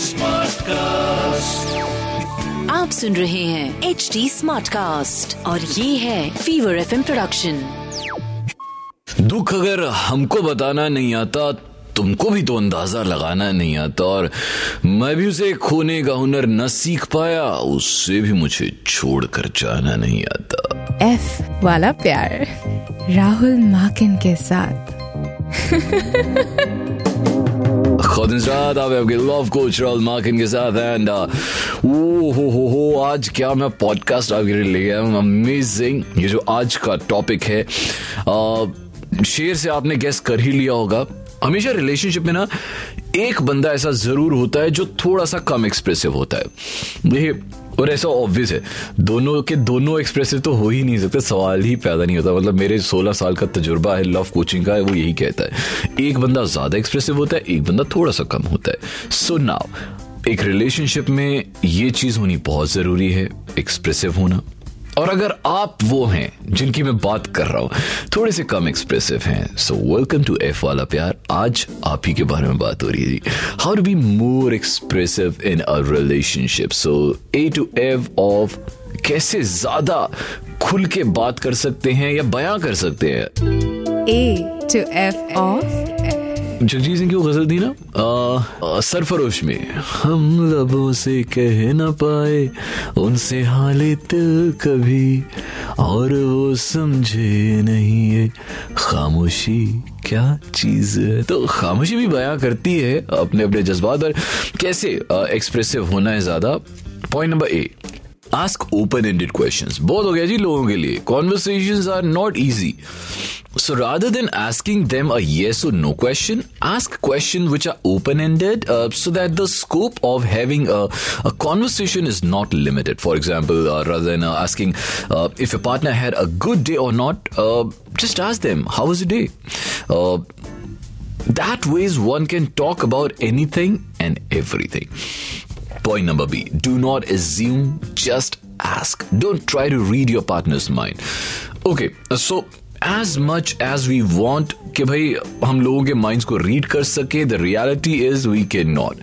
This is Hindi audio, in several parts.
स्मार्ट कास्ट आप सुन रहे हैं एच डी स्मार्ट कास्ट और ये है फीवर एफ़ प्रोडक्शन दुख अगर हमको बताना नहीं आता तुमको भी तो अंदाज़ा लगाना नहीं आता और मैं भी उसे खोने का हुनर न सीख पाया उससे भी मुझे छोड़ कर जाना नहीं आता। एफ़ वाला प्यार राहुल माकिन के साथ। खुदरात आप आपके। लव माकिन के साथ एंड ओ हो हो हो आज क्या मैं पॉडकास्ट आपके लिए ले गया हूँ। अमेजिंग ये जो आज का टॉपिक है uh, शेर से आपने गैस कर ही लिया होगा। हमेशा रिलेशनशिप में ना एक बंदा ऐसा ज़रूर होता है जो थोड़ा सा कम एक्सप्रेसिव होता है। देखिए और ऐसा ऑब्वियस है। दोनों के दोनों एक्सप्रेसिव तो हो ही नहीं सकते, सवाल ही पैदा नहीं होता। मतलब मेरे 16 साल का तजुर्बा है लव कोचिंग का है, वो यही कहता है। एक बंदा ज़्यादा एक्सप्रेसिव होता है, एक बंदा थोड़ा सा कम होता है। सो so नाउ एक रिलेशनशिप में ये चीज़ होनी बहुत ज़रूरी है एक्सप्रेसिव होना। और अगर आप वो हैं जिनकी मैं बात कर रहा हूँ, थोड़े से कम एक्सप्रेसिव हैं। सो वेलकम टू एफ़ वाला प्यार। आज आप ही के बारे में बात हो रही है how to be more expressive in a relationship so A to F of कैसे ज़्यादा खुल के बात कर सकते हैं या बयां कर सकते हैं? A to F of Jagjit Singh की गज़ल थी ना? सरफरोश में। हम लबों से कह न पाए, उनसे हाले दिल कभी, और वो समझे नहीं है, खामोशी क्या चीज़ है? तो खामोशी भी बयां करती है अपने अपने जज्बात, और कैसे एक्सप्रेसिव होना है ज़्यादा? Point number A ask open ended questions बहुत हो गया जी लोगों के लिए। Conversation are not easy So rather than asking them a yes or no question, ask questions which are open-ended uh, so that the scope of having a, a conversation is not limited. For example, uh, rather than uh, asking uh, if your partner had a good day or not, uh, just ask them, how was your day? Uh, that ways one can talk about anything and everything. Point number B do not assume, just ask. Don't try to read your partner's mind. Okay, so as much as we want कि भाई हम लोगों के माइंड्स को रीड कर सके the reality is we can not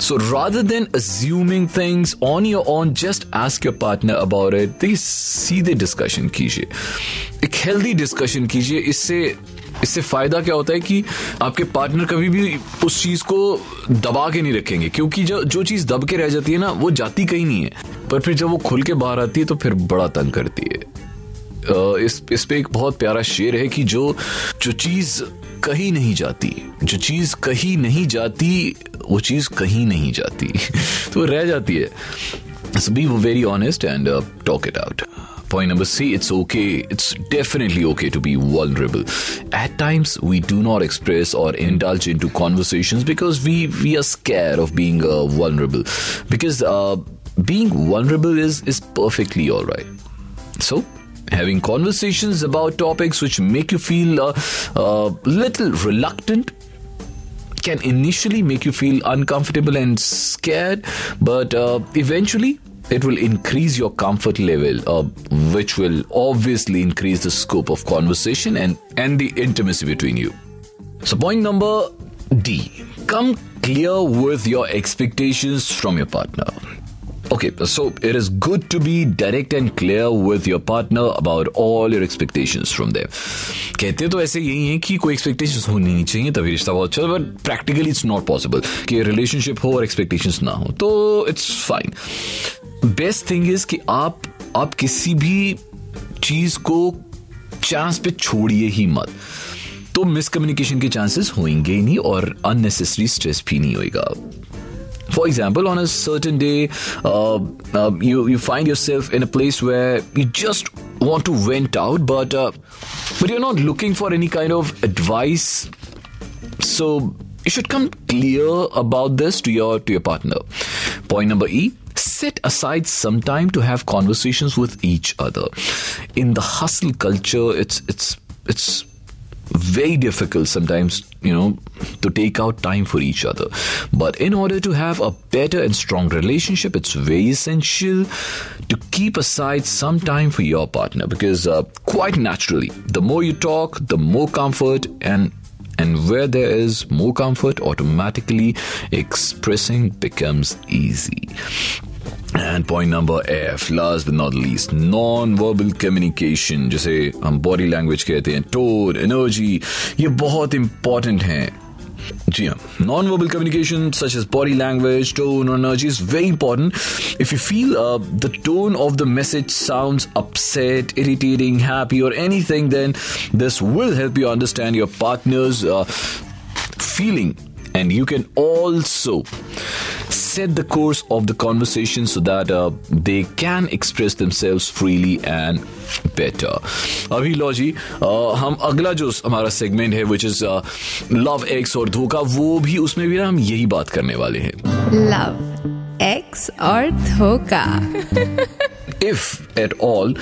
So rather than assuming things on your own, just ask your partner about it. देखिए सीधे डिस्कशन कीजिए। एक हेल्दी डिस्कशन कीजिए। इससे इससे फ़ायदा क्या होता है कि आपके पार्टनर कभी भी उस चीज़ को दबा के नहीं रखेंगे क्योंकि जो जो चीज़ दब के रह जाती है ना वो जाती कहीं नहीं है। पर फिर जब वो खुल के बाहर आती है तो फिर बड़ा तंग करती है। इस इस पे एक बहुत प्यारा शेर है कि जो जो चीज़ कहीं नहीं जाती जो चीज़ कहीं नहीं जाती वो चीज़ कहीं नहीं जाती तो रह जाती है so be very honest and talk it out Point number C, it's okay. It's definitely okay to be vulnerable. At times, we do not express or indulge into conversations because we we are scared of being uh, vulnerable. Because uh, being vulnerable is is perfectly all right. So having conversations about topics which make you feel a uh, uh, little reluctant can initially make you feel uncomfortable and scared, but uh, eventually it will increase your comfort level, uh, which will obviously increase the scope of conversation and, and the intimacy between you. So, point number D come clear with your expectations from your partner. Okay, so it is good to be direct and clear with your partner about all your expectations from them. कहते तो ऐसे यही है कि कोई एक्सपेक्टेशंस होनी नहीं चाहिए तभी रिश्ता बहुत अच्छा but practically it's not possible कि रिलेशनशिप हो और एक्सपेक्टेशंस ना हो तो it's fine best thing is कि आप आप किसी भी चीज़ को चांस पे छोड़िए ही मत। तो मिसकम्युनिकेशन के चांसेस होंगे ही नहीं और अननेसेसरी स्ट्रेस भी नहीं होएगा। For example, on a certain day, uh, uh, you you find yourself in a place where you just want to vent out, but uh, but you're not looking for any kind of advice. So you should come clear about this to your to your partner. Point number E: set aside some time to have conversations with each other. In the hustle culture, it's it's it's very difficult sometimes, you know, to take out time for each other. But in order to have a better and strong relationship, it's very essential to keep aside some time for your partner because uh, quite naturally, the more you talk, the more comfort and And where there is more comfort, automatically expressing becomes easy. And point number F last but not least non verbal communication जिसे हम बॉडी लैंग्वेज कहते हैं टोन एनर्जी ये बहुत इंपॉर्टेंट है। जी हाँ non verbal communication such as body language tone और energy is very important if you feel the tone of the message sounds upset irritating happy और anything then this will help you understand your partner's feeling. And you can also set the course of the conversation so that uh, they can express themselves freely and better अभी लो जी uh, हम अगला जो हमारा segment which which is love x और धोखा वो भी उसमें भी ना हम यही बात करने वाले हैं लव एक्स और धोखा if at all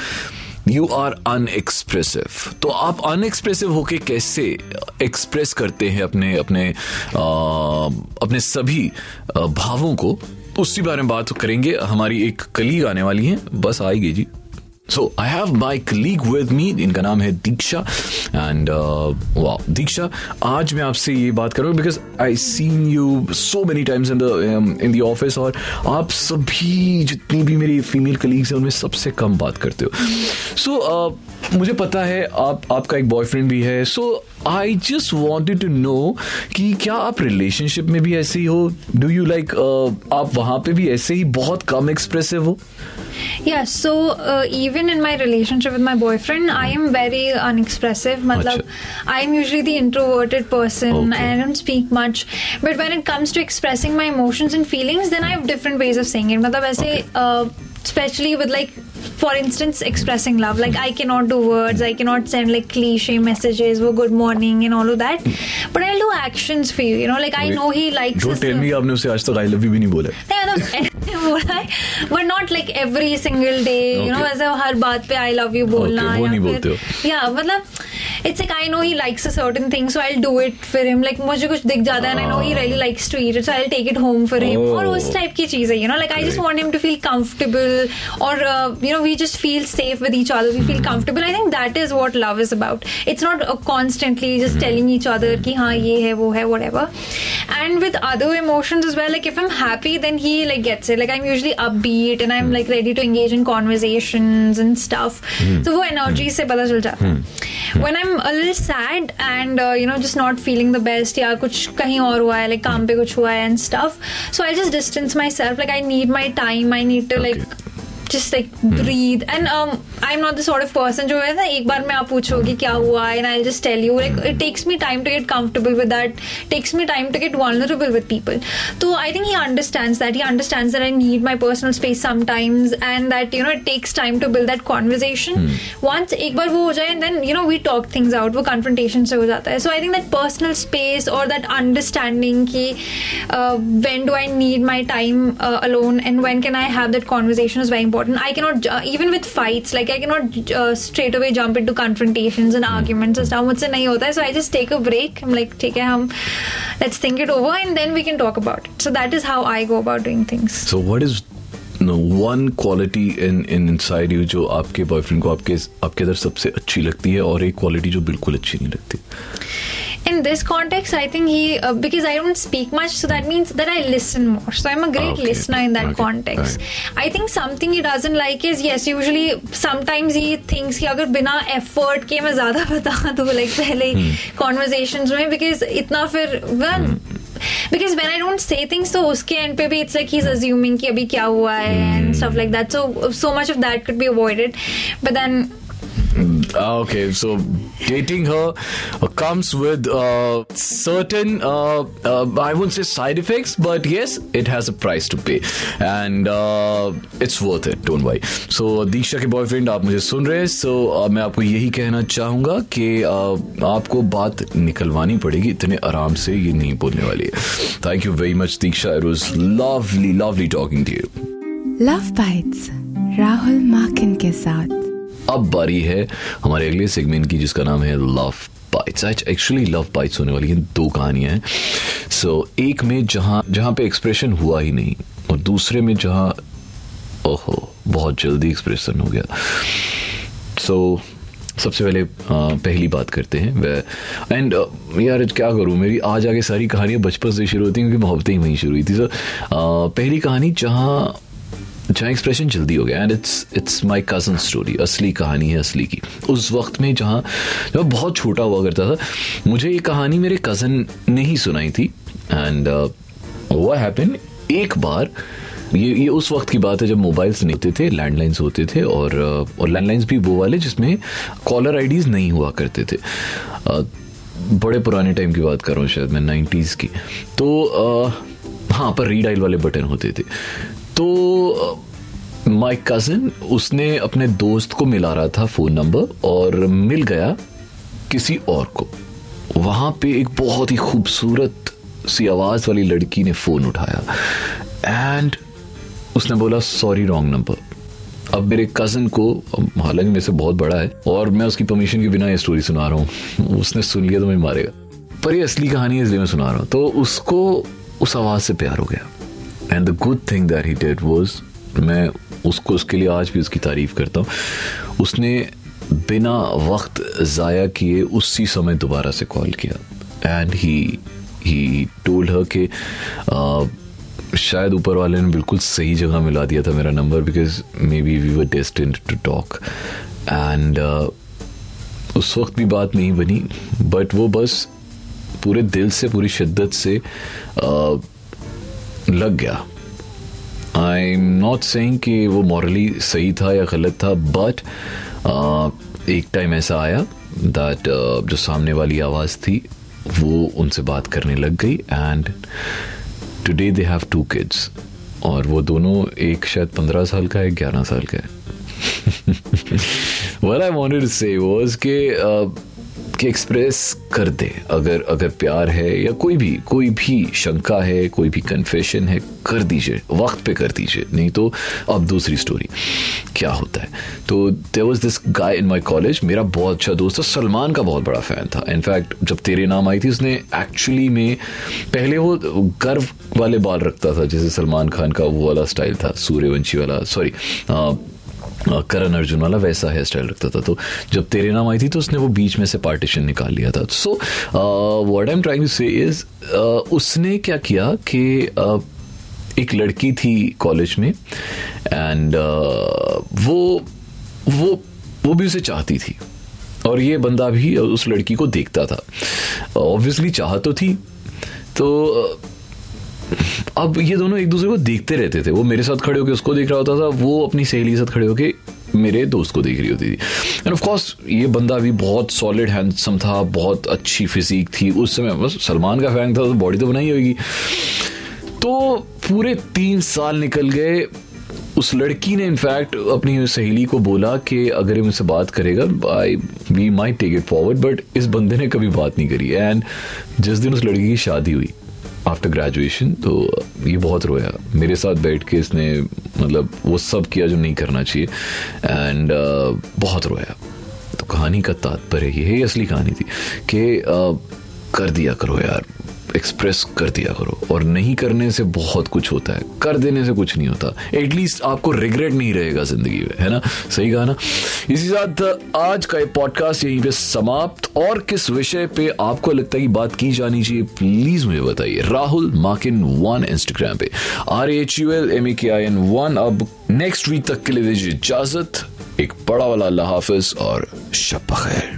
you are unexpressive तो आप अनएक्सप्रेसिव होके कैसे एक्सप्रेस करते हैं अपने अपने आ, अपने सभी भावों को? उसी बारे में बात करेंगे। हमारी एक कलीग आने वाली है। बस आएगी जी। So I have my colleague with me इनका नाम है दीक्षा। एंड वाह दीक्षा आज मैं आपसे ये बात कर because I seen you so many times in the in the office और आप सभी जितनी भी मेरी फीमेल कलीग्स हैं उनमें सबसे कम बात करते हो। सो so, uh, मुझे पता है आप आपका एक बॉयफ्रेंड भी है so I just wanted to know कि क्या आप रिलेशनशिप में भी ऐसे ही हो? डू यू लाइक आप वहाँ पे भी ऐसे ही बहुत कम एक्सप्रेसिव हो? या so even in my relationship with my boyfriend I am very unexpressive मतलब I am usually the introverted person I don't speak much but when it comes to expressing my emotions and feelings then I have different ways of saying मतलब ऐसे specially with like say, uh, especially with like, for instance, expressing love. Like, I cannot do words, I cannot send like cliche messages, well, good morning, and all of that. But I'll do actions for you, you know, like I know he likes don't this- tell me आपने उसे आज तक आई लव यू भी नहीं बोला नहीं, मतलब बोला है but not like every single day you know Okay. ऐसे हर बात पे आई लव यू बोलना Okay, वो या नहीं फिर- बोलते हो। या मतलब It's like I know he likes a certain thing so I do it for him like मुझे कुछ दिख जाता है and I know he really likes to eat it so I take it home for him और उस Oh. टाइप की चीज है you know like I just Great. Want him to feel comfortable और you know we just feel safe with each other we feel comfortable I think that is what love is about it's not constantly just telling each other कि हाँ ये है वो है whatever and with other emotions as well like if i'm happy then he like gets it like i'm usually upbeat and i'm like ready to engage in conversations and stuff so वो energy से पता चल जाता है when i'm a little sad and uh, you know just not feeling the best या कुछ कहीं और हुआ है like काम पे कुछ हुआ है and stuff so i just distance myself like i need my time i need to like just like breathe and um i'm not the sort of person जो है ना एक बार में आप पूछोगे क्या हुआ and i'll just tell you like it takes me time to get comfortable with that takes me time to get vulnerable with people so i think he understands that he understands that i need my personal space sometimes and that you know it takes time to build that conversation once एक बार वो हो जाए and then you know we talk things out वो confrontation से हो जाता है so i think that personal space or that understanding कि uh, when do i need my time uh, alone and when can i have that conversation is very important i cannot uh, even with fights like i cannot uh, straight away jump into confrontations and arguments and stuff मुझसे नहीं होता है so i just take a break i'm like ठीक है हम let's think it over and then we can talk about it so that is how i go about doing things So what is one quality in in inside you जो आपके बॉयफ्रेंड को आपके आपके अंदर सबसे अच्छी लगती है और एक क्वालिटी जो बिल्कुल अच्छी नहीं लगती in this context i think he uh, because i don't speak much so that means that i listen more so i'm a great Okay. listener in that Okay. context i think something he doesn't like is yes usually sometimes he thinks कि अगर बिना effort के मैं ज्यादा बता दूँ like पहले conversations में because इतना फिर well, because when I don't say things तो उसके end पे भी it's like he's assuming कि अभी क्या हुआ है and stuff like that so so much of that could be avoided but then Ah, okay, so dating her uh, comes with uh, certain, uh, uh, I wouldn't say side effects, but yes, it has a price to pay, and uh, it's worth it. Don't worry. So दीक्षा के बॉयफ्रेंड आप मुझे सुन रहे हैं so uh, मैं आपको यही कहना चाहूँगा कि uh, आपको बात निकलवानी पड़ेगी इतने आराम से ये नहीं बोलने वाली है thank you very much Diksha it was lovely lovely talking to you love bites Rahul Makin के साथ अब बारी है हमारे अगले सेगमेंट की जिसका नाम है लव बाइट्स आज एक्चुअली लव बाइट्स होने वाली हैं दो कहानियाँ हैं। सो एक में जहाँ जहाँ पे एक्सप्रेशन हुआ ही नहीं और दूसरे में जहाँ ओहो बहुत जल्दी एक्सप्रेशन हो गया। सो so, सबसे पहले पहली बात करते हैं एंड यार क्या करूँ? मेरी आज आगे सारी कहानियाँ बचपन से शुरू होती हैं क्योंकि मोहब्बतें ही वहीं शुरू हुई थी। सो पहली कहानी जहाँ जहाँ एक्सप्रेशन जल्दी हो गया। And it's it's my cousin story असली कहानी है असली की। उस वक्त में जहाँ जब बहुत छोटा हुआ करता था मुझे ये कहानी मेरे कज़न ने ही सुनाई थी। एंड वो हैपन एक बार ये ये उस वक्त की बात है जब मोबाइल्स नहीं होते थे लैंडलाइंस होते थे और uh, और लैंडलाइंस भी वो वाले जिसमें कॉलर आईडीज नहीं हुआ करते थे। Uh, बड़े पुराने टाइम की बात कर रहा हूँ शायद मैं नाइन्टीज़ की। तो uh, हाँ पर रीडाइल वाले बटन होते थे। तो माय कजिन उसने अपने दोस्त को मिला रहा था फ़ोन नंबर और मिल गया किसी और को। वहाँ पे एक बहुत ही खूबसूरत सी आवाज़ वाली लड़की ने फ़ोन उठाया। एंड उसने बोला सॉरी रॉन्ग नंबर अब मेरे कज़न को, हालाँकि मेरे से बहुत बड़ा है, और मैं उसकी परमिशन के बिना ये स्टोरी सुना रहा हूँ। उसने सुन लिया तो मैं मारेगा। पर ये असली कहानी है इसलिए मैं सुना रहा हूँ। तो उसको उस आवाज़ से प्यार हो गया। And the good thing that he did was मैं उसको उसके लिए आज भी उसकी तारीफ़ करता हूँ। उसने बिना वक्त ज़ाया किए उसी समय दोबारा से कॉल किया। एंड ही ही टोल्ड हर के शायद ऊपर वाले ने बिल्कुल सही जगह मिला दिया था मेरा number because maybe we were destined to talk and उस वक्त भी बात नहीं बनी। बट वो बस पूरे दिल से पूरी शिद्दत से आ, लग गया। आई एम नॉट सेइंग कि वो मॉरली सही था या गलत था बट uh, एक टाइम ऐसा आया दैट uh, जो सामने वाली आवाज़ थी वो उनसे बात करने लग गई and today they have two kids और वो दोनों एक शायद पंद्रह साल का है ग्यारह साल का है। I wanted to say was कि कि एक्सप्रेस कर दे। अगर अगर प्यार है या कोई भी कोई भी शंका है, कोई भी कन्फेशन है, कर दीजिए। वक्त पे कर दीजिए। नहीं तो अब दूसरी स्टोरी क्या होता है? तो there was this guy in my college मेरा बहुत अच्छा दोस्त था, सलमान का बहुत बड़ा फ़ैन था। इनफैक्ट जब तेरे नाम आई थी, उसने एक्चुअली में पहले वो गर्व वाले बाल रखता था, जैसे सलमान खान का वो वाला स्टाइल था, सूर्यवंशी वाला सॉरी करण अर्जुन वाला वैसा हेयर स्टाइल रखता था। तो जब तेरे नाम आई थी तो उसने वो बीच में से पार्टीशन निकाल लिया था। So what I am trying to say is उसने क्या किया कि uh, एक लड़की थी कॉलेज में एंड uh, वो वो वो भी उसे चाहती थी। और ये बंदा भी उस लड़की को देखता था। ऑब्वियसली चाह तो थी। तो uh, अब ये दोनों एक दूसरे को देखते रहते थे। वो मेरे साथ खड़े होकर उसको देख रहा होता था, वो अपनी सहेली के साथ खड़े होकर मेरे दोस्त को देख रही होती थी। एंड ऑफ़ कोर्स ये बंदा भी बहुत सॉलिड हैंडसम था, बहुत अच्छी फिजिक थी। उस समय बस सलमान का फ़ैन था तो बॉडी तो बनाई होगी। तो पूरे तीन साल निकल गए, उस लड़की ने इनफैक्ट अपनी सहेली को बोला कि अगर ये मुझसे बात करेगा I we may take it forward but इस बंदे ने कभी बात नहीं करी। एंड जिस दिन उस लड़की की शादी हुई आफ्टर ग्रेजुएशन तो ये बहुत रोया। मेरे साथ बैठ के इसने मतलब वो सब किया जो नहीं करना चाहिए। एंड uh, बहुत रोया। तो कहानी का तात्पर्य ये असली कहानी थी कि uh, कर दिया करो यार। एक्सप्रेस कर दिया करो। और नहीं करने से बहुत कुछ होता है। कर देने से कुछ नहीं होता। एटलीस्ट आपको रिग्रेट नहीं रहेगा ज़िंदगी में, है ना? सही कहा ना? इसी साथ, आज का ये पॉडकास्ट यहीं पे समाप्त। और किस विषय पे आपको लगता है कि बात की जानी चाहिए प्लीज़ मुझे बताइए। राहुल माकिन वन इंस्टाग्राम पे। R H U L M A K I N one अब नेक्स्ट वीक तक के लिए दीजिए इजाज़त। एक बड़ा वाला अल्लाह हाफिज और शब खैर।